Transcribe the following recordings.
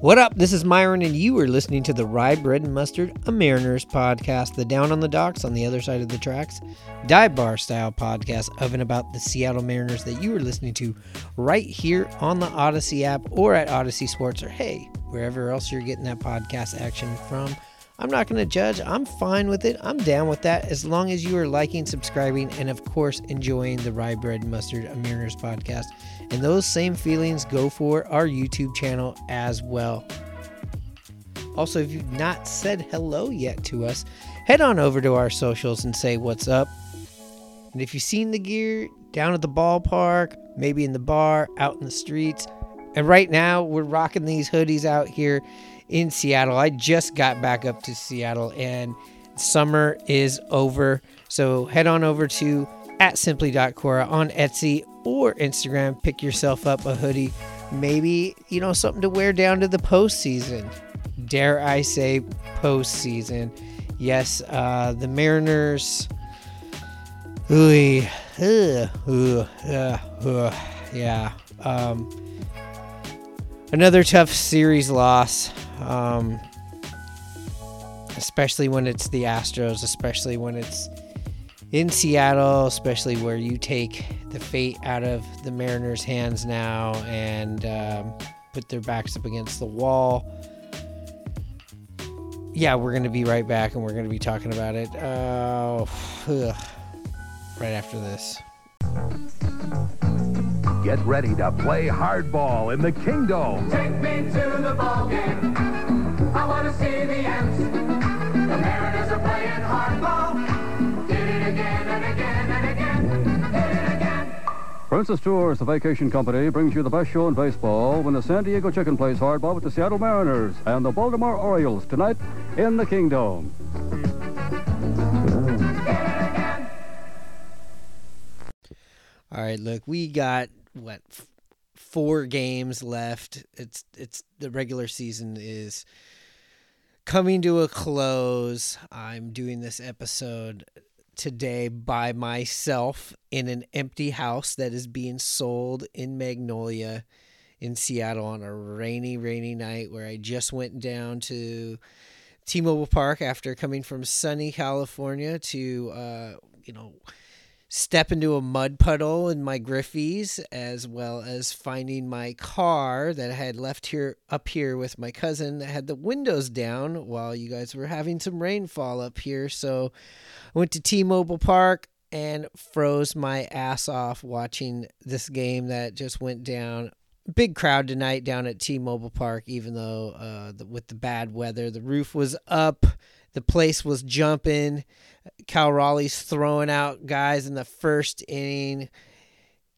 What up? This is Myron, and you are listening to the Rye Bread and Mustard, a Mariners podcast, the down on the docks on the other side of the tracks, dive bar style podcast of and about the Seattle Mariners that you are listening to right here on the Audacy app or at Audacy Sports or hey, wherever else you're getting that podcast action from. I'm not going to judge. I'm fine with it. I'm down with that as long as you are liking, subscribing, and of course, enjoying the Rye Bread Mustard, a Mariners podcast. And those same feelings go for our YouTube channel as well. Also, if you've not said hello yet to us, head on over to our socials and say what's up. And if you've seen the gear down at the ballpark, maybe in the bar, out in the streets, and right now we're rocking these hoodies out here in Seattle. I just got back up to Seattle and summer is over. So head on over to at simply.cora on Etsy or Instagram. Pick yourself up a hoodie. Maybe, you know, something to wear down to the postseason. Dare I say postseason. Yes, uh, the Mariners. Ooh, yeah. Um, another tough series loss. Um, especially when it's the Astros, especially when it's in Seattle, especially where you take the fate out of the Mariners' hands now and um, put their backs up against the wall. Yeah, we're going to be right back and we're going to be talking about it uh, right after this. Get ready to play hardball in the Kingdome. Take me to the ball game. I want to see the Ants. The Mariners are playing hardball. Did it again and again and again. Did it again. Princess Tours, the vacation company, brings you the best show in baseball when the San Diego Chicken plays hardball with the Seattle Mariners and the Baltimore Orioles tonight in the Kingdome. All right, look, we got what f- four games left. It's it's the regular season is coming to a close. I'm doing this episode today by myself in an empty house that is being sold in Magnolia in Seattle on a rainy rainy night where I just went down to T-Mobile Park after coming from sunny California to uh, you know step into a mud puddle in my Griffeys, as well as finding my car that I had left here up here with my cousin that had the windows down while you guys were having some rainfall up here. So I went to T-Mobile Park and froze my ass off watching this game that just went down. Big crowd tonight down at T-Mobile Park, even though uh, the, with the bad weather, the roof was up, the place was jumping. Cal Raleigh's throwing out guys in the first inning.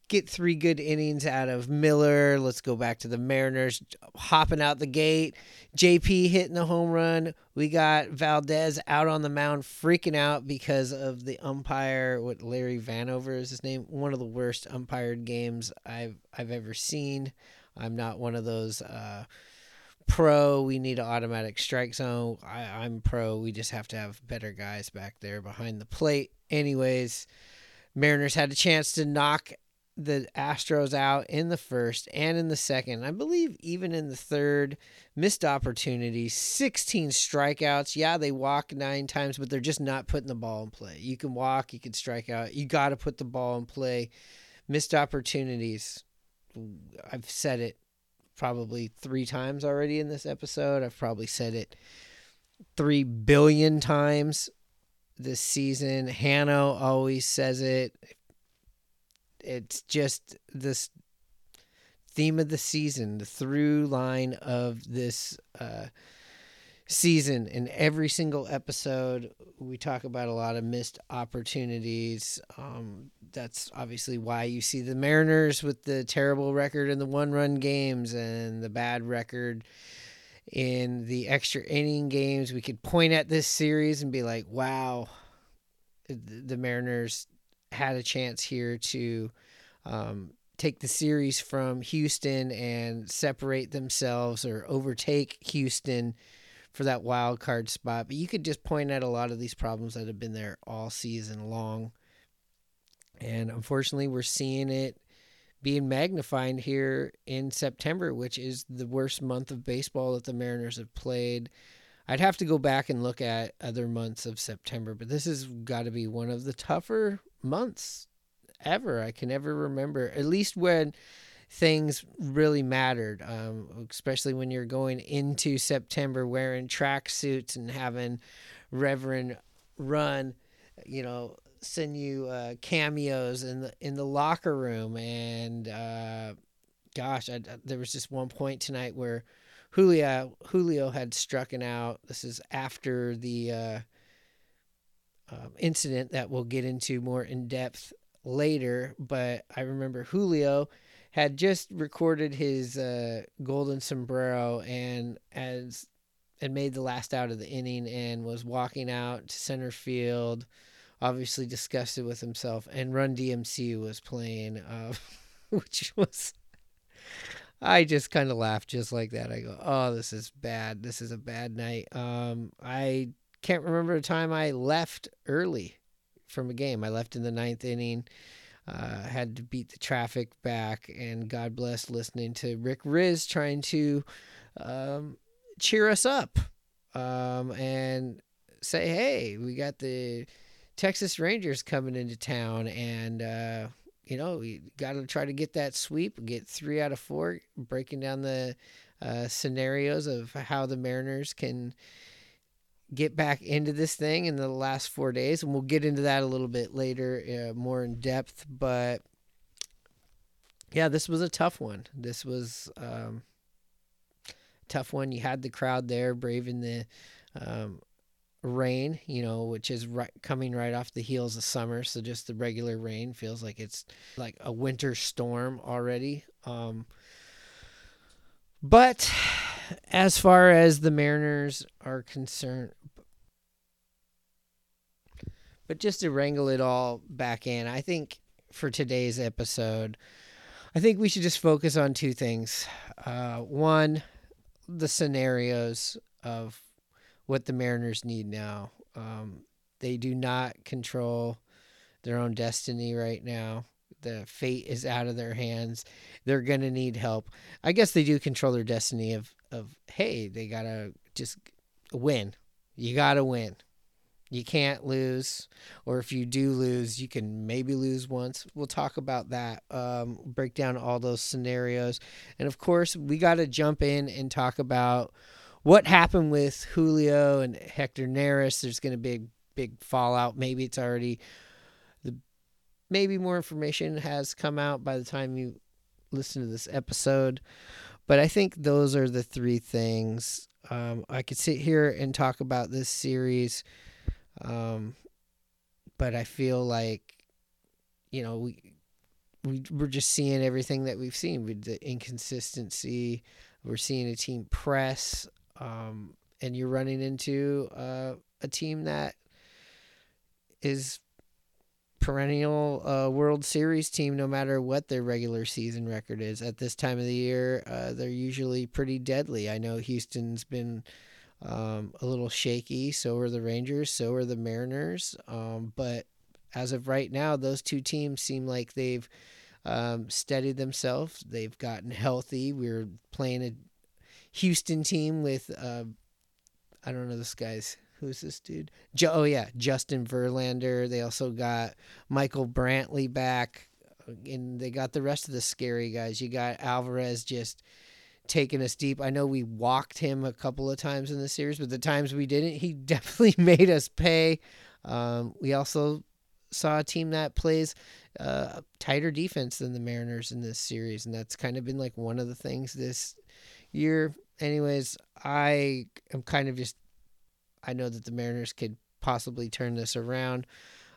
Get three good innings out of Miller. Let's go back to the Mariners hopping out the gate. JP hitting the home run. We got Valdez out on the mound freaking out because of the umpire. What Larry Vanover is his name? One of the worst umpired games I've I've ever seen. I'm not one of those. Uh, pro. We need an automatic strike zone. I, I'm pro. We just have to have better guys back there behind the plate. Anyways, Mariners had a chance to knock the Astros out in the first and in the second. I believe even in the third, missed opportunities, 16 strikeouts. Yeah, they walk nine times, but they're just not putting the ball in play. You can walk, you can strike out. You got to put the ball in play. Missed opportunities. I've said it probably three times already in this episode. I've probably said it three billion times. this season. Hanno always says it. It's just this theme of the season, the through line of this uh, season. In every single episode, we talk about a lot of missed opportunities. Um, that's obviously why you see the Mariners with the terrible record in the one run games and the bad record in the extra inning games. We could point at this series and be like, wow, the Mariners had a chance here to um, take the series from Houston and separate themselves or overtake Houston for that wild card spot. But you could just point at a lot of these problems that have been there all season long. And unfortunately, we're seeing it being magnified here in September, which is the worst month of baseball that the Mariners have played. I'd have to go back and look at other months of September, but this has got to be one of the tougher months ever. I can ever remember, at least when things really mattered, um, especially when you're going into September wearing track suits and having Reverend run, you know, send you uh, cameos in the in the locker room. And uh, gosh I, there was just one point tonight where Julio Julio had struck out. This is after the uh, um, incident that we'll get into more in depth later. But I remember Julio had just recorded his uh, golden sombrero and as and made the last out of the inning and was walking out to center field obviously disgusted with himself, and Run DMC was playing, uh, which was. I just kind of laughed just like that. I go, "Oh, this is bad. This is a bad night." Um, I can't remember a time I left early from a game. I left in the ninth inning. Uh, had to beat the traffic back, and God bless listening to Rick Rizzs trying to um, cheer us up um, and say, "Hey, we got the Texas Rangers coming into town, and uh, you know you got to try to get that sweep, get three out of four, breaking down the uh, scenarios of how the Mariners can get back into this thing in the last four days, and we'll get into that a little bit later, uh, more in depth. But yeah, this was a tough one. This was um, tough one. You had the crowd there, braving the um, rain, you know, which is right, coming right off the heels of summer. So just the regular rain feels like it's like a winter storm already. Um, but as far as the Mariners are concerned, but just to wrangle it all back in, I think for today's episode, I think we should just focus on two things. Uh, one, the scenarios of what the Mariners need now. Um, they do not control their own destiny right now. The fate is out of their hands. They're gonna need help. I guess they do control their destiny of of hey, they gotta just win. You gotta win. You can't lose, or if you do lose, you can maybe lose once. We'll talk about that. Um, break down all those scenarios, and of course, we got to jump in and talk about what happened with Julio and Hector Neris. There's to be a big fallout. Maybe it's already maybe more information has come out by the time you listen to this episode. But I think those are the three things. Um, I could sit here and talk about this series, um, but I feel like you know we we we're just seeing everything that we've seen with the inconsistency. We're seeing a team press um, and you're running into uh, a team that is perennial uh, World Series team, no matter what their regular season record is. At this time of the year, uh, they're usually pretty deadly. I know Houston's been um, a little shaky. So are the Rangers. So are the Mariners. Um, but as of right now, those two teams seem like they've um, steadied themselves. They've gotten healthy. We're playing a Houston team with uh, I don't know this guy's who's this dude? Jo- oh yeah, Justin Verlander. They also got Michael Brantley back, and they got the rest of the scary guys. You got Alvarez just taking us deep. I know we walked him a couple of times in the series, but the times we didn't, he definitely made us pay. Um, we also saw a team that plays uh, tighter defense than the Mariners in this series, and that's kind of been like one of the things this year. Anyways, I am kind of just I know that the Mariners could possibly turn this around,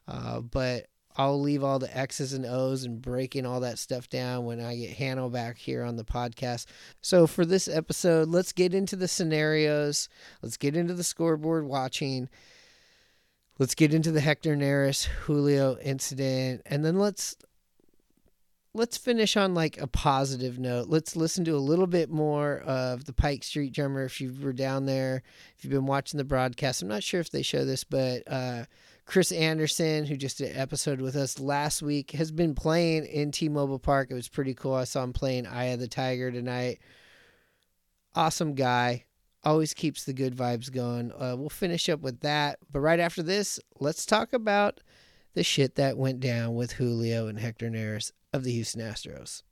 uh, but I'll leave all the X's and O's and breaking all that stuff down when I get Hanno back here on the podcast. So for this episode, let's get into the scenarios. Let's get into the scoreboard watching. Let's get into the Hector Neris Julio incident, and then let's let's finish on like a positive note. Let's listen to a little bit more of the Pike Street Drummer. If you were down there, if you've been watching the broadcast, I'm not sure if they show this, but uh, Chris Anderson, who just did an episode with us last week, has been playing in T-Mobile Park. It was pretty cool. I saw him playing Eye of the Tiger tonight. Awesome guy. Always keeps the good vibes going. Uh, we'll finish up with that. But right after this, let's talk about the shit that went down with Julio and Hector Neris of the Houston Astros.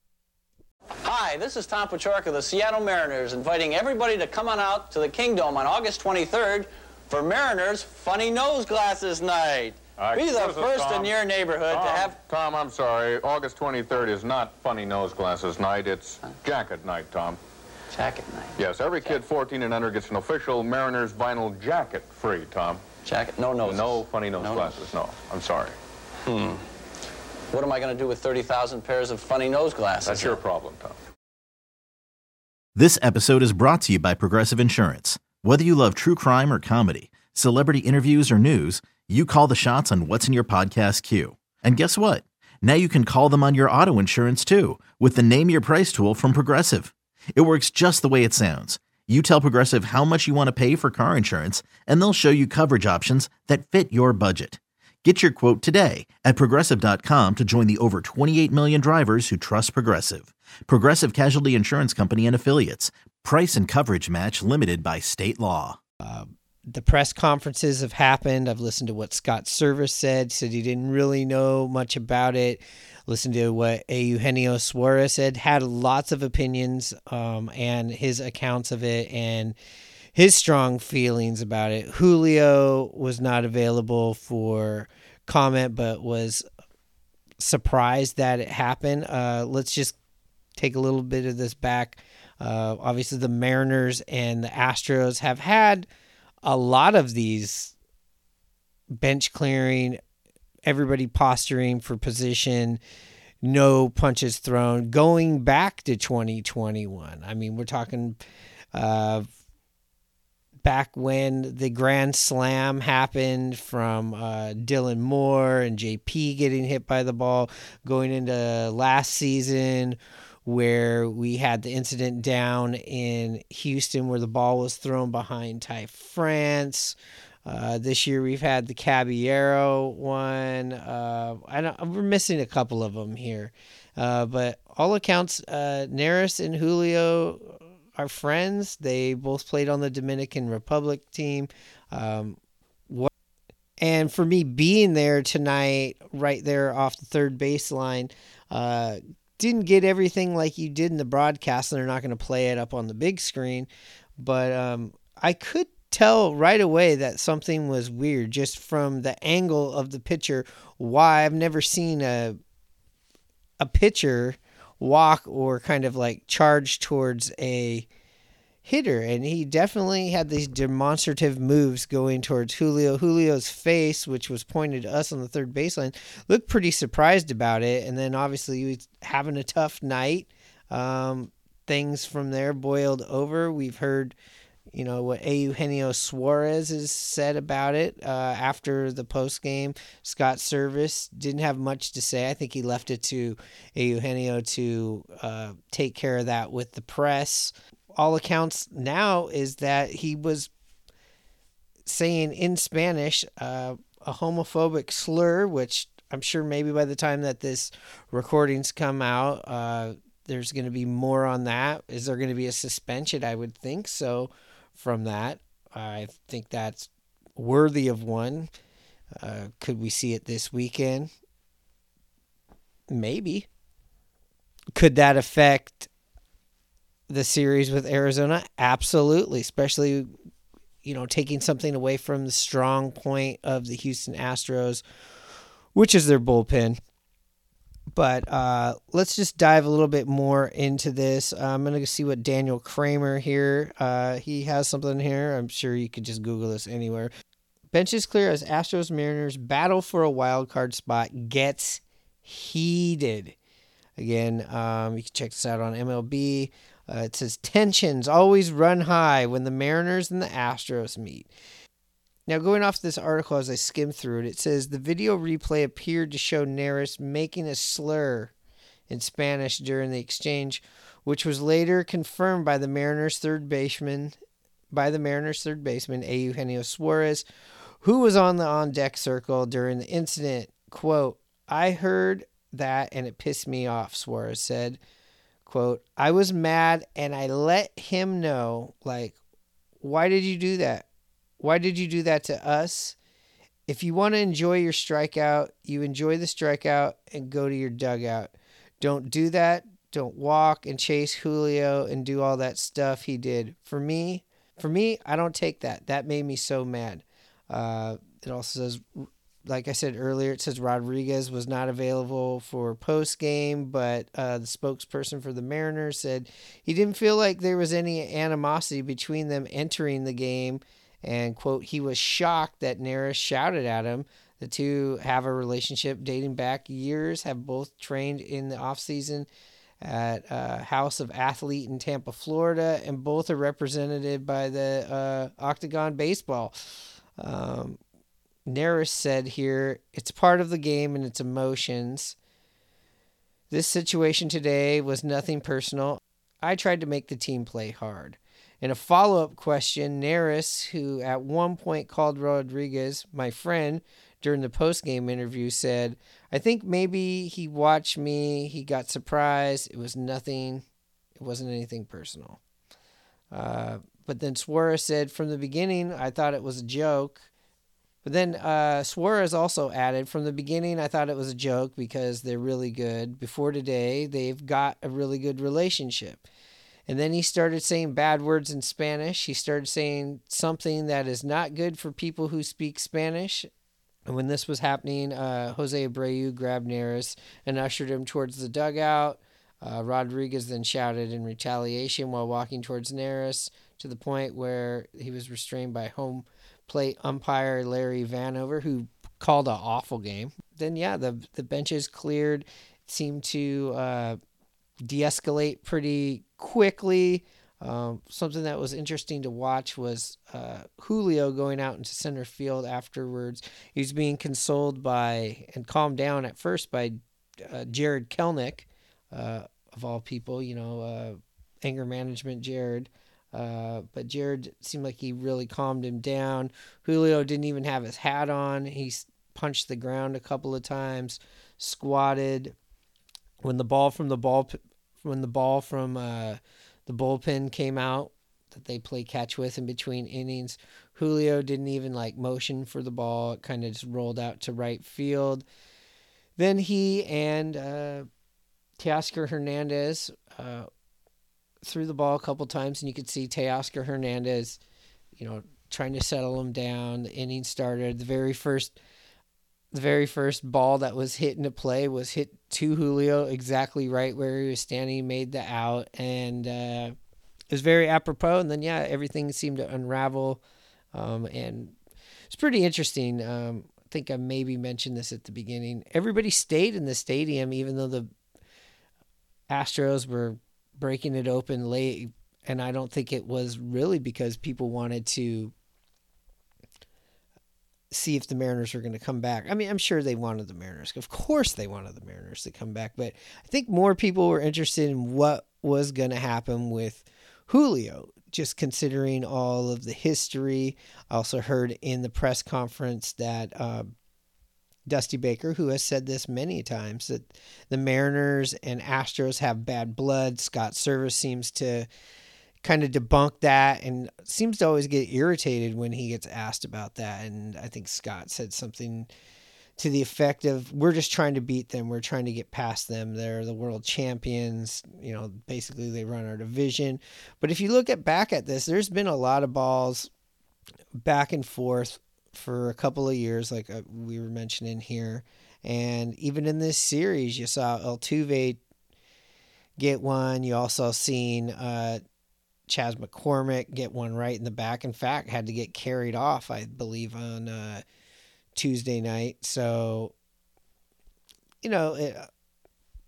Hi, this is Tom Paciorek of the Seattle Mariners, inviting everybody to come on out to the Kingdome on August 23rd for Mariners Funny Nose Glasses Night. Uh, Be the first Tom. in your neighborhood Tom, to have. Tom, I'm sorry. August 23rd is not Funny Nose Glasses Night. It's Jacket Night, Tom. Jacket night. Yes, every kid 14 and under gets an official Mariners vinyl jacket free, Tom. Jacket, no noses. No funny nose No glasses, no. I'm sorry. What am I going to do with 30,000 pairs of funny nose glasses? That's your problem, Tom. This episode is brought to you by Progressive Insurance. Whether you love true crime or comedy, celebrity interviews or news, you call the shots on what's in your podcast queue. And guess what? Now you can call them on your auto insurance too with the Name Your Price tool from Progressive. It works just the way it sounds. You tell Progressive how much you want to pay for car insurance, and they'll show you coverage options that fit your budget. Get your quote today at progressive.com to join the over 28 million drivers who trust Progressive. Progressive Casualty Insurance Company and Affiliates. Price and coverage match limited by state law. the press conferences have happened. I've listened to what Scott Servais said. Said he didn't really know much about it. Listened to what Eugenio Suarez said. Had lots of opinions um, and his accounts of it and his strong feelings about it. Julio was not available for comment, but was surprised that it happened. Uh, let's just take a little bit of this back. Uh, obviously, the Mariners and the Astros have had a lot of these bench clearing, everybody posturing for position, no punches thrown, going back to 2021. I mean, we're talking uh, back when the Grand Slam happened from uh, Dylan Moore and JP getting hit by the ball, going into last season where we had the incident down in Houston where the ball was thrown behind Ty France. Uh, this year we've had the Caballero one. Uh, I don't, we're missing a couple of them here, uh, but all accounts, uh, and Julio are friends. They both played on the Dominican Republic team. Um, what and for me being there tonight, right there off the third baseline, uh, didn't get everything like you did in the broadcast, and they're not going to play it up on the big screen. But um, I could tell right away that something was weird just from the angle of the pitcher. Why I've never seen a a pitcher walk or kind of like charge towards a hitter and he definitely had these demonstrative moves going towards Julio. Julio's face, which was pointed to us on the third baseline, looked pretty surprised about it. And then obviously he was having a tough night. Um, things from there boiled over. We've heard, you know, what Eugenio Suarez has said about it uh, after the post game. Scott Servais didn't have much to say. I think he left it to Eugenio to uh, take care of that with the press all accounts now is that he was saying in Spanish uh, a homophobic slur, which I'm sure maybe by the time that this recordings come out, uh, there's going to be more on that. Is there going to be a suspension? I would think so. From that, I think that's worthy of one. Uh, could we see it this weekend? Maybe. Could that affect the series with Arizona? Absolutely, especially you know, taking something away from the strong point of the Houston Astros, which is their bullpen. But uh, let's just dive a little bit more into this. Uh, I'm going to see what Daniel Kramer here. Uh, he has something here. I'm sure you could just Google this anywhere. Bench is clear as Astros Mariners battle for a wild card spot gets heated. Again, um, you can check this out on MLB. Uh, it says tensions always run high when the Mariners and the Astros meet. Now, going off this article as I skim through it, it says the video replay appeared to show Neris making a slur in Spanish during the exchange, which was later confirmed by the Mariners' third baseman, by the Mariners' third baseman Eugenio Suarez, who was on the on deck circle during the incident. "Quote: I heard that and it pissed me off." Suarez said. "Quote: I was mad and I let him know, like, why did you do that? Why did you do that to us? If you want to enjoy your strikeout, you enjoy the strikeout and go to your dugout. Don't do that. Don't walk and chase Julio and do all that stuff he did. For me, for me, I don't take that. That made me so mad. Uh, it also says, like I said earlier, it says Rodriguez was not available for post game, but uh, the spokesperson for the Mariners said he didn't feel like there was any animosity between them entering the game and quote he was shocked that Neris shouted at him. The two have a relationship dating back years, have both trained in the offseason at uh, House of Athlete in Tampa, Florida, and both are represented by the uh, Octagon Baseball. Um, said here, it's part of the game and its emotions. This situation today was nothing personal. I tried to make the team play hard. In a follow up question, Neris, who at one point called Rodriguez my friend during the post game interview, said, I think maybe he watched me, he got surprised. It was nothing, it wasn't anything personal. Uh, but then Suarez said, From the beginning, I thought it was a joke. But then uh, Suarez also added, From the beginning, I thought it was a joke because they're really good. Before today, they've got a really good relationship. And then he started saying bad words in Spanish. He started saying something that is not good for people who speak Spanish. And when this was happening, uh, Jose Abreu grabbed Neris and ushered him towards the dugout. Uh, Rodriguez then shouted in retaliation while walking towards Neris to the point where he was restrained by home plate umpire Larry Vanover, who called an awful game. Then, yeah, the, the benches cleared, seemed to uh, de escalate pretty quickly. Um, something that was interesting to watch was uh, Julio going out into center field afterwards. He was being consoled by and calmed down at first by uh, Jarred Kelenic, uh, of all people, you know, uh, anger management Jarred. Uh, but Jarred seemed like he really calmed him down. Julio didn't even have his hat on. He punched the ground a couple of times, squatted. When the ball from the ball when the ball from uh, the bullpen came out that they play catch with in between innings. Julio didn't even like motion for the ball; it kind of just rolled out to right field. Then he and uh, Teoscar Hernandez uh, threw the ball a couple times, and you could see Teoscar Hernandez, you know, trying to settle him down. The inning started. The very first the very first ball that was hit into play was hit to Julio exactly right where he was standing. He made the out, and uh, it was very apropos. And then, yeah, everything seemed to unravel, um, and it's pretty interesting. Um, I think I maybe mentioned this at the beginning. Everybody stayed in the stadium, even though the Astros were breaking it open late, and I don't think it was really because people wanted to see if the Mariners were going to come back. I mean, I'm sure they wanted the Mariners. Of course, they wanted the Mariners to come back, but I think more people were interested in what was going to happen with Julio, just considering all of the history. I also heard in the press conference that uh, Dusty Baker, who has said this many times, that the Mariners and Astros have bad blood. Scott Servais seems to kind of debunk that and seems to always get irritated when he gets asked about that. And I think Scott said something to the effect of, We're just trying to beat them. We're trying to get past them. They're the world champions. You know, basically, they run our division. But if you look at back at this, there's been a lot of balls back and forth for a couple of years, like uh, we were mentioning here. And even in this series, you saw Altuve get one. You also seen uh, Chas McCormick get one right in the back. In fact, had to get carried off, I believe, on uh, Tuesday night. So, you know, it,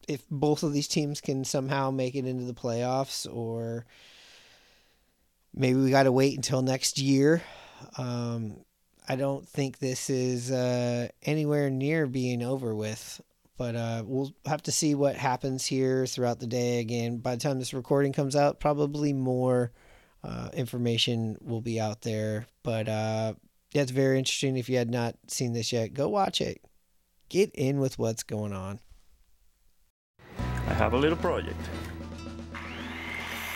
if both of these teams can somehow make it into the playoffs, or maybe we got to wait until next year. Um, I don't think this is uh, anywhere near being over with. But uh, we'll have to see what happens here throughout the day. Again, by the time this recording comes out, probably more uh, information will be out there. But uh, yeah, it's very interesting. If you had not seen this yet, go watch it. Get in with what's going on. I have a little project.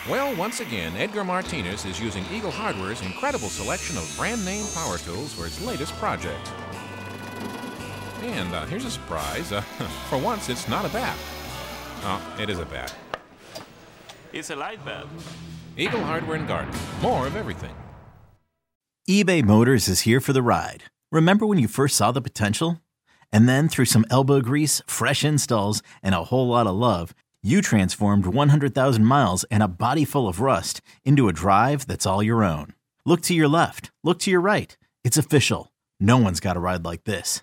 Well, once again, Edgar Martinez is using Eagle Hardware's incredible selection of brand name power tools for his latest project. And uh, here's a surprise. Uh, for once, it's not a bat. Oh, it is a bat. It's a light bat. Eagle Hardware and Garden. More of everything. eBay Motors is here for the ride. Remember when you first saw the potential? And then through some elbow grease, fresh installs, and a whole lot of love, you transformed 100,000 miles and a body full of rust into a drive that's all your own. Look to your left. Look to your right. It's official. No one's got a ride like this.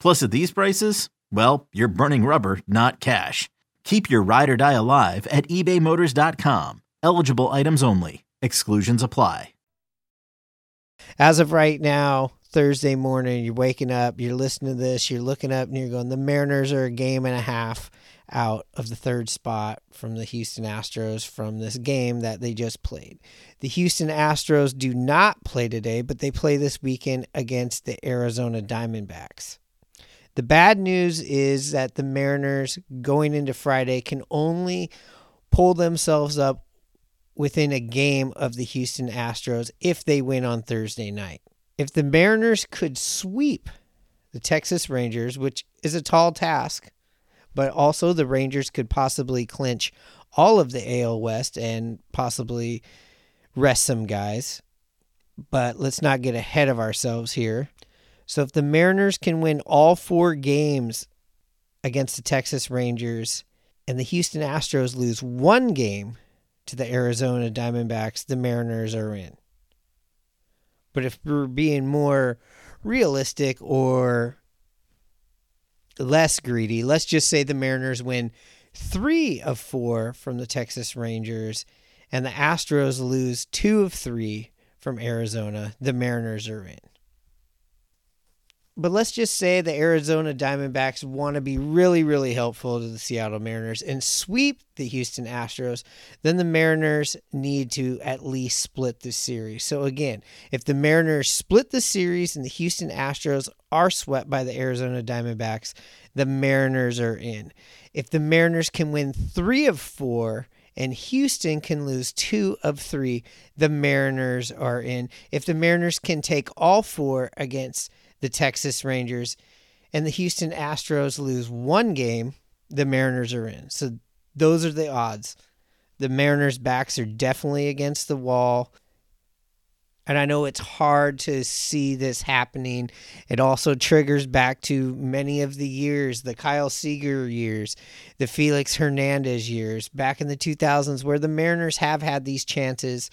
Plus, at these prices, well, you're burning rubber, not cash. Keep your ride or die alive at ebaymotors.com. Eligible items only. Exclusions apply. As of right now, Thursday morning, you're waking up, you're listening to this, you're looking up, and you're going, the Mariners are a game and a half out of the third spot from the Houston Astros from this game that they just played. The Houston Astros do not play today, but they play this weekend against the Arizona Diamondbacks. The bad news is that the Mariners going into Friday can only pull themselves up within a game of the Houston Astros if they win on Thursday night. If the Mariners could sweep the Texas Rangers, which is a tall task, but also the Rangers could possibly clinch all of the AL West and possibly rest some guys. But let's not get ahead of ourselves here. So if the Mariners can win all four games against the Texas Rangers and the Houston Astros lose one game to the Arizona Diamondbacks, the Mariners are in. But if we're being more realistic or less greedy, let's just say the Mariners win three of four from the Texas Rangers and the Astros lose two of three from Arizona, the Mariners are in. But let's just say the Arizona Diamondbacks want to be really, really helpful to the Seattle Mariners and sweep the Houston Astros. Then the Mariners need to at least split the series. So, again, if the Mariners split the series and the Houston Astros are swept by the Arizona Diamondbacks, the Mariners are in. If the Mariners can win three of four, and Houston can lose two of three, the Mariners are in. If the Mariners can take all four against the Texas Rangers, and the Houston Astros lose one game, the Mariners are in. So those are the odds. The Mariners' backs are definitely against the wall. And I know it's hard to see this happening. It also triggers back to many of the years, the Kyle Seager years, the Felix Hernandez years, back in the 2000s, where the Mariners have had these chances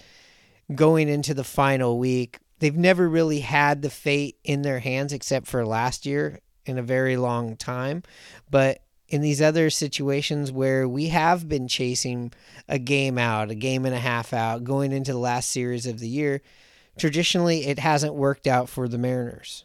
going into the final week they've never really had the fate in their hands except for last year in a very long time. But in these other situations where we have been chasing a game out, a game and a half out, going into the last series of the year, traditionally it hasn't worked out for the Mariners.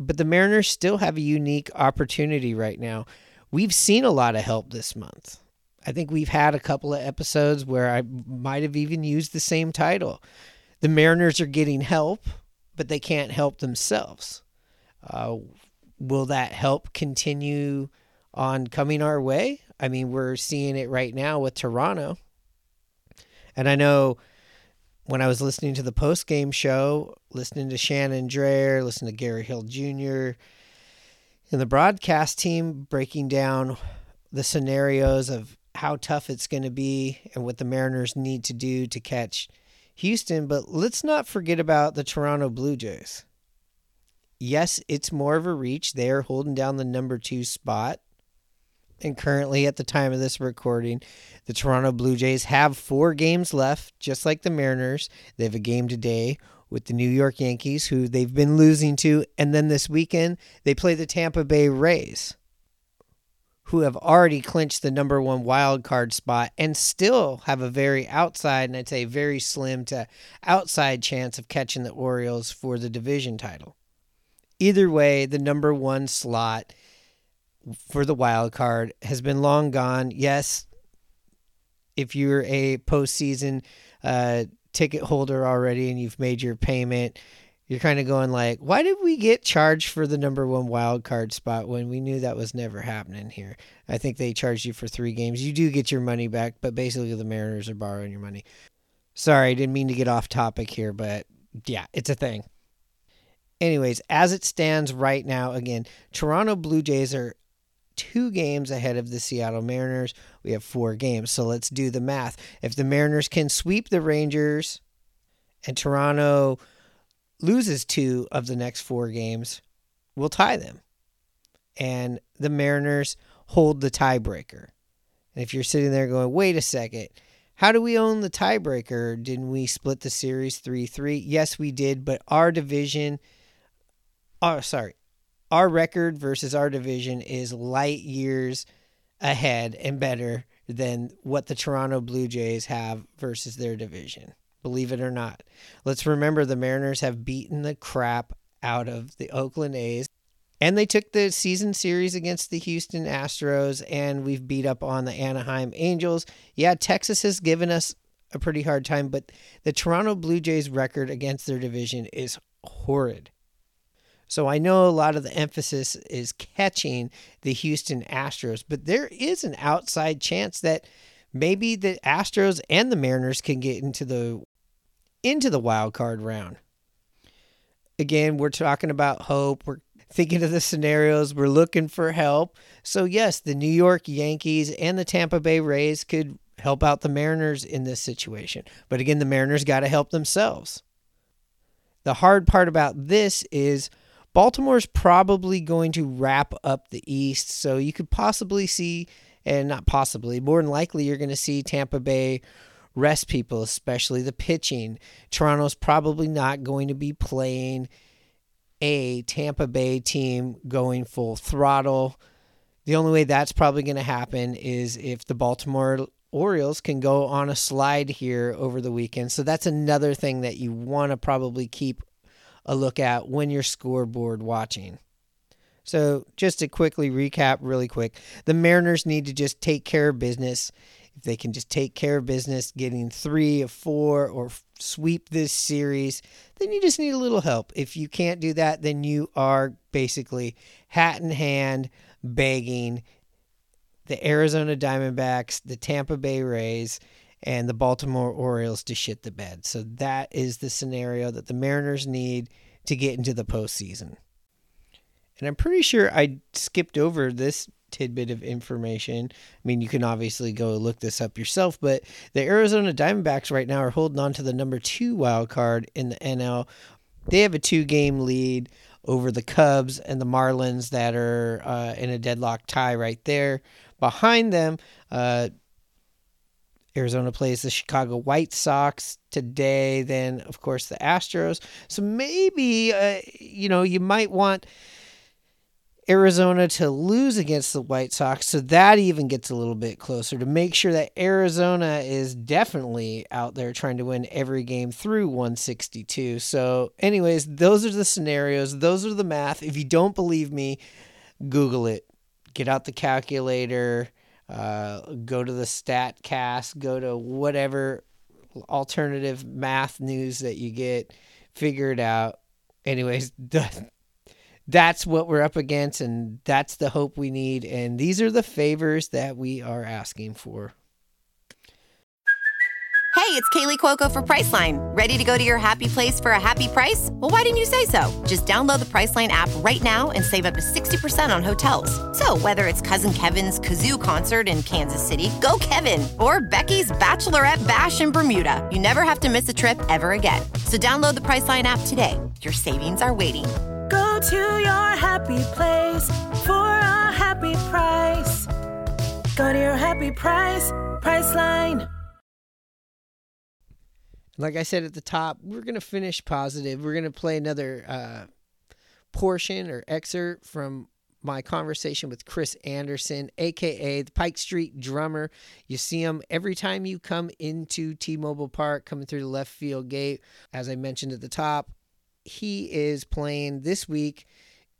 But the Mariners still have a unique opportunity right now. We've seen a lot of help this month. I think we've had a couple of episodes where I might have even used the same title the Mariners are getting help but they can't help themselves. Uh, will that help continue on coming our way? I mean, we're seeing it right now with Toronto. And I know when I was listening to the post game show, listening to Shannon Drayer, listening to Gary Hill Jr., and the broadcast team breaking down the scenarios of how tough it's going to be and what the Mariners need to do to catch Houston. But let's not forget about the Toronto Blue Jays. Yes, it's more of a reach. They are holding down the number two spot. And currently, at the time of this recording, the Toronto Blue Jays have four games left, just like the Mariners. They have a game today with the New York Yankees, who they've been losing to. And then this weekend, they play the Tampa Bay Rays, who have already clinched the number one wild card spot and still have a very outside, and I'd say very slim to outside chance of catching the Orioles for the division title. Either way, the number one slot for the wild card has been long gone. Yes, if you're a postseason uh, ticket holder already and you've made your payment, you're kind of going like, why did we get charged for the number one wild card spot when we knew that was never happening here? I think they charged you for three games. You do get your money back, but basically the Mariners are borrowing your money. Sorry, I didn't mean to get off topic here, but yeah, it's a thing. Anyways, as it stands right now, again, Toronto Blue Jays are two games ahead of the Seattle Mariners. We have four games. So let's do the math. If the Mariners can sweep the Rangers and Toronto loses two of the next four games, we'll tie them. And the Mariners hold the tiebreaker. And if you're sitting there going, wait a second, how do we own the tiebreaker? Didn't we split the series 3 3? Yes, we did, but our division, oh, sorry, our record versus our division is light years ahead and better than what the Toronto Blue Jays have versus their division. Believe it or not. Let's remember the Mariners have beaten the crap out of the Oakland A's. And they took the season series against the Houston Astros, and we've beat up on the Anaheim Angels. Yeah, Texas has given us a pretty hard time, but the Toronto Blue Jays record against their division is horrid. So I know a lot of the emphasis is catching the Houston Astros, but there is an outside chance that maybe the Astros and the Mariners can get into the into the wild card round. Again, we're talking about hope. We're thinking of the scenarios. We're looking for help. So yes, the New York Yankees and the Tampa Bay Rays could help out the Mariners in this situation. But again, the Mariners got to help themselves. The hard part about this is Baltimore's probably going to wrap up the East, so you could possibly see, and not possibly, more than likely, you're going to see Tampa Bay rest people, especially the pitching. Toronto's probably not going to be playing a Tampa Bay team going full throttle. The only way that's probably going to happen is if the Baltimore Orioles can go on a slide here over the weekend. So that's another thing that you want to probably keep a look at when you're scoreboard watching. So, just to quickly recap, really quick, the Mariners need to just take care of business. If they can just take care of business, getting three or four or sweep this series, then you just need a little help. If you can't do that, then you are basically hat in hand begging the Arizona Diamondbacks, the Tampa Bay Rays, and the Baltimore Orioles to shit the bed. So that is the scenario that the Mariners need to get into the postseason. And I'm pretty sure I skipped over this tidbit of information. I mean, you can obviously go look this up yourself, but the Arizona Diamondbacks right now are holding on to the number two wild card in the NL. They have a two game lead over the Cubs and the Marlins that are uh, in a deadlock tie right there. Behind them, uh, Arizona plays the Chicago White Sox today. Then, of course, the Astros. So maybe, uh, you know, you might want Arizona to lose against the White Sox. So that even gets a little bit closer to make sure that Arizona is definitely out there trying to win every game through 162. So, anyways, those are the scenarios. Those are the math. If you don't believe me, Google it. Get out the calculator uh, go to the StatCast, go to whatever alternative math news that you get, figure it out. anyways, that's what we're up against, and that's the hope we need. And these are the favors that we are asking for. Hey, it's Kaley Cuoco for Priceline. Ready to go to your happy place for a happy price? Well, why didn't you say so? Just download the Priceline app right now and save up to 60% on hotels. So, whether it's Cousin Kevin's Kazoo concert in Kansas City, go Kevin, or Becky's Bachelorette Bash in Bermuda, you never have to miss a trip ever again. So, download the Priceline app today. Your savings are waiting. To your happy place for a happy price. Go to your happy price, Priceline. Like I said at the top, we're going to finish positive. We're going to play another uh, portion or excerpt from my conversation with Chris Anderson, aka the Pike Street drummer. You see him every time you come into T Mobile Park, coming through the left field gate. As I mentioned at the top, he is playing this week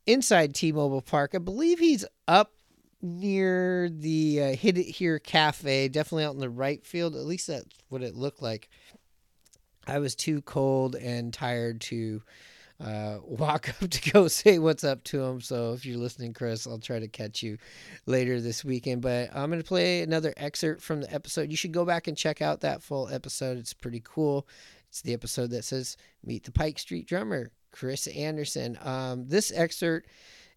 inside T Mobile Park. I believe he's up near the uh, Hit It Here Cafe, definitely out in the right field. At least that's what it looked like. I was too cold and tired to uh, walk up to go say what's up to him. So if you're listening, Chris, I'll try to catch you later this weekend. But I'm going to play another excerpt from the episode. You should go back and check out that full episode. It's pretty cool. It's the episode that says Meet the Pike Street drummer, Chris Anderson. Um, this excerpt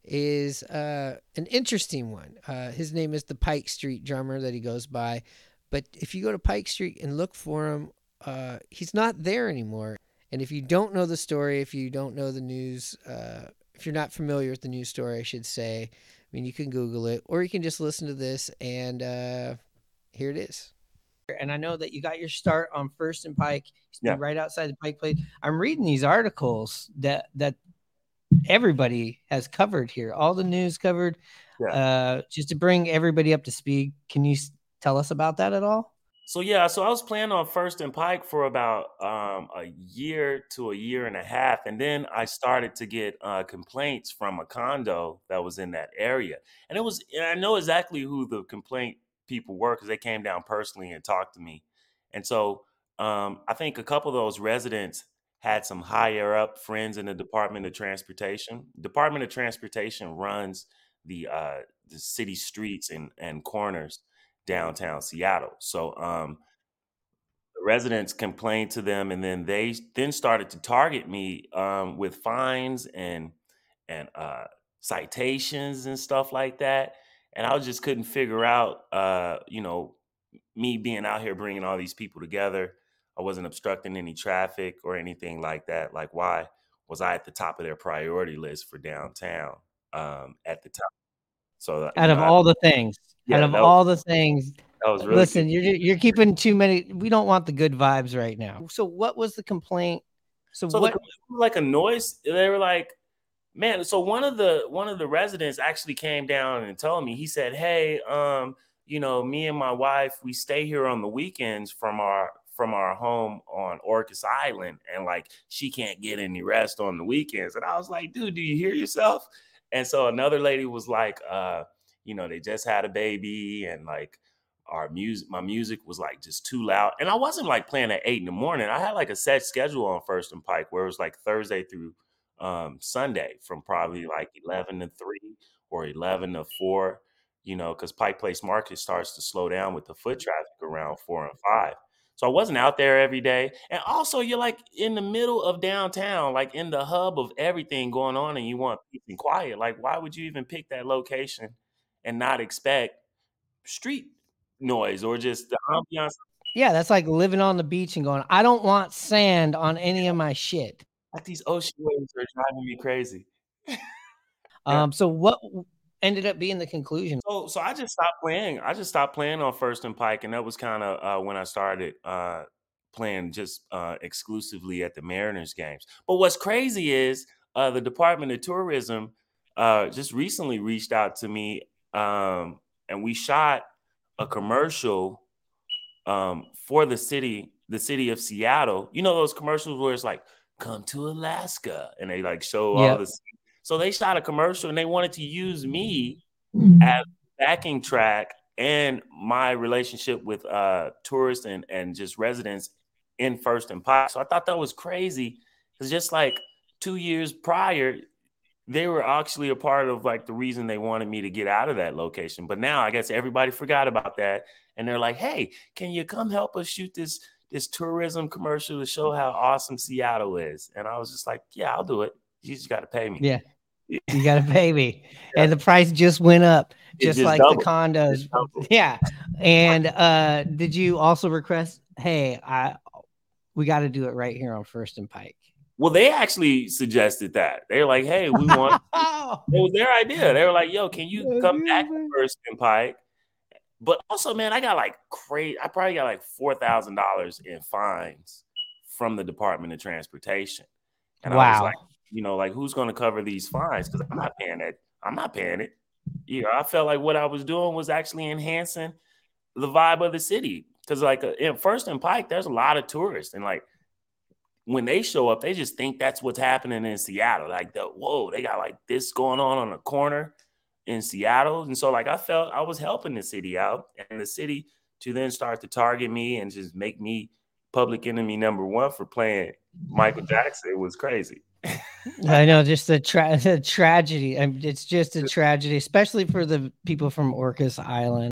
is uh, an interesting one. Uh, his name is the Pike Street drummer that he goes by. But if you go to Pike Street and look for him, uh, he's not there anymore. And if you don't know the story, if you don't know the news, uh, if you're not familiar with the news story, I should say, I mean, you can Google it or you can just listen to this, and uh, here it is. And I know that you got your start on First and Pike, yeah. right outside the Pike Place. I'm reading these articles that that everybody has covered here, all the news covered. Yeah. Uh, just to bring everybody up to speed, can you tell us about that at all? So yeah, so I was playing on First and Pike for about um, a year to a year and a half, and then I started to get uh, complaints from a condo that was in that area, and it was and I know exactly who the complaint people were because they came down personally and talked to me, and so um, I think a couple of those residents had some higher up friends in the Department of Transportation. Department of Transportation runs the uh, the city streets and and corners downtown Seattle. So um, the residents complained to them, and then they then started to target me um, with fines and and uh, citations and stuff like that. And I just couldn't figure out, uh, you know, me being out here bringing all these people together. I wasn't obstructing any traffic or anything like that. Like, why was I at the top of their priority list for downtown um, at the time? So out of know, all I, the things, yeah, out of all the things. Really listen, good. you're you're keeping too many. We don't want the good vibes right now. So what was the complaint? So, so what? like a noise. They were like, man. So one of the one of the residents actually came down and told me. He said, "Hey, um, you know, me and my wife, we stay here on the weekends from our from our home on Orcas Island, and like she can't get any rest on the weekends." And I was like, "Dude, do you hear yourself?" And so another lady was like, uh, you know, they just had a baby and like our music, my music was like just too loud. And I wasn't like playing at eight in the morning. I had like a set schedule on First and Pike where it was like Thursday through um, Sunday from probably like 11 to 3 or 11 to 4, you know, because Pike Place Market starts to slow down with the foot traffic around 4 and 5. So I wasn't out there every day. And also, you're like in the middle of downtown, like in the hub of everything going on, and you want peace and quiet. Like, why would you even pick that location and not expect street noise or just the ambiance? Yeah, that's like living on the beach and going, I don't want sand on any of my shit. Like these ocean waves are driving me crazy. um, so what ended up being the conclusion? So, so I just stopped playing. I just stopped playing on First and Pike, and that was kind of uh, when I started uh, playing just uh, exclusively at the Mariners games. But what's crazy is uh, the Department of Tourism uh, just recently reached out to me, um, and we shot a commercial um, for the city, the city of Seattle. You know those commercials where it's like "Come to Alaska," and they like show yep. all the so they shot a commercial and they wanted to use me as backing track and my relationship with uh, tourists and, and just residents in First and Pike. So I thought that was crazy. It's just like two years prior, they were actually a part of like the reason they wanted me to get out of that location. But now I guess everybody forgot about that, and they're like, "Hey, can you come help us shoot this this tourism commercial to show how awesome Seattle is?" And I was just like, "Yeah, I'll do it. You just got to pay me." Yeah. You got to pay me. And the price just went up, just, just like doubled. the condos. Yeah. And uh did you also request, hey, I we got to do it right here on First and Pike? Well, they actually suggested that. They were like, "Hey, we want." it was their idea. They were like, "Yo, can you come back to First and Pike?" But also, man, I got like crazy. I probably got like four thousand dollars in fines from the Department of Transportation. And I was like, you know, like who's going to cover these fines? Because I'm not paying it. I'm not paying it. You know, I felt like what I was doing was actually enhancing the vibe of the city. Because like uh, in First and Pike, there's a lot of tourists, and like when they show up, they just think that's what's happening in Seattle. Like, the, whoa, they got like this going on on the corner in Seattle. And so, like, I felt I was helping the city out, and the city to then start to target me and just make me public enemy number one for playing Michael Jackson. It was crazy. I know, just a, tra- a tragedy. I mean, it's just a tragedy, especially for the people from Orcas Island.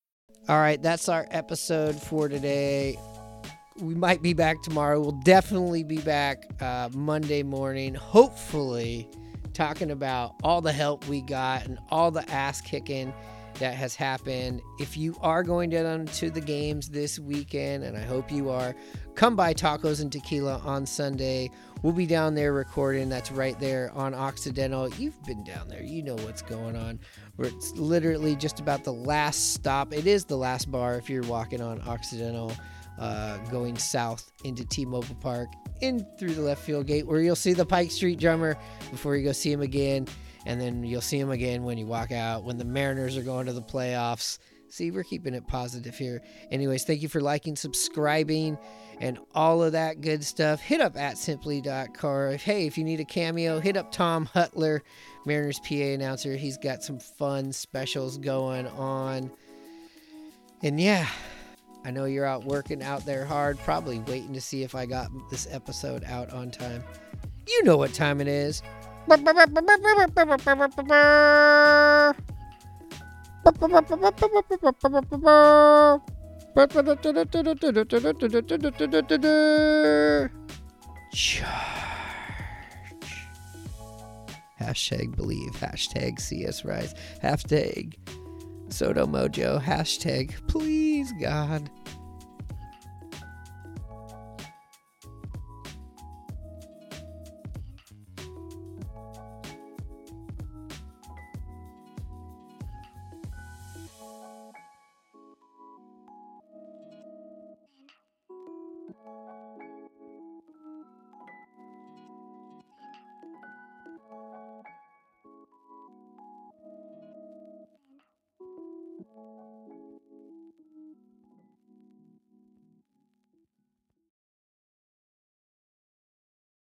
All right, that's our episode for today. We might be back tomorrow. We'll definitely be back uh, Monday morning, hopefully, talking about all the help we got and all the ass kicking that has happened. If you are going down to the games this weekend, and I hope you are, come by Tacos and Tequila on Sunday. We'll be down there recording. That's right there on Occidental. You've been down there, you know what's going on. Where it's literally just about the last stop. It is the last bar if you're walking on Occidental, uh, going south into T-Mobile Park, in through the left field gate, where you'll see the Pike Street drummer before you go see him again, and then you'll see him again when you walk out when the Mariners are going to the playoffs. See, we're keeping it positive here. Anyways, thank you for liking, subscribing, and all of that good stuff. Hit up at simply.car. Hey, if you need a cameo, hit up Tom Hutyler, Mariners PA announcer. He's got some fun specials going on. And yeah, I know you're out working out there hard, probably waiting to see if I got this episode out on time. You know what time it is. Hashtag believe. Hashtag Sea Us Rise. Hashtag SoDo Mojo. Hashtag please God.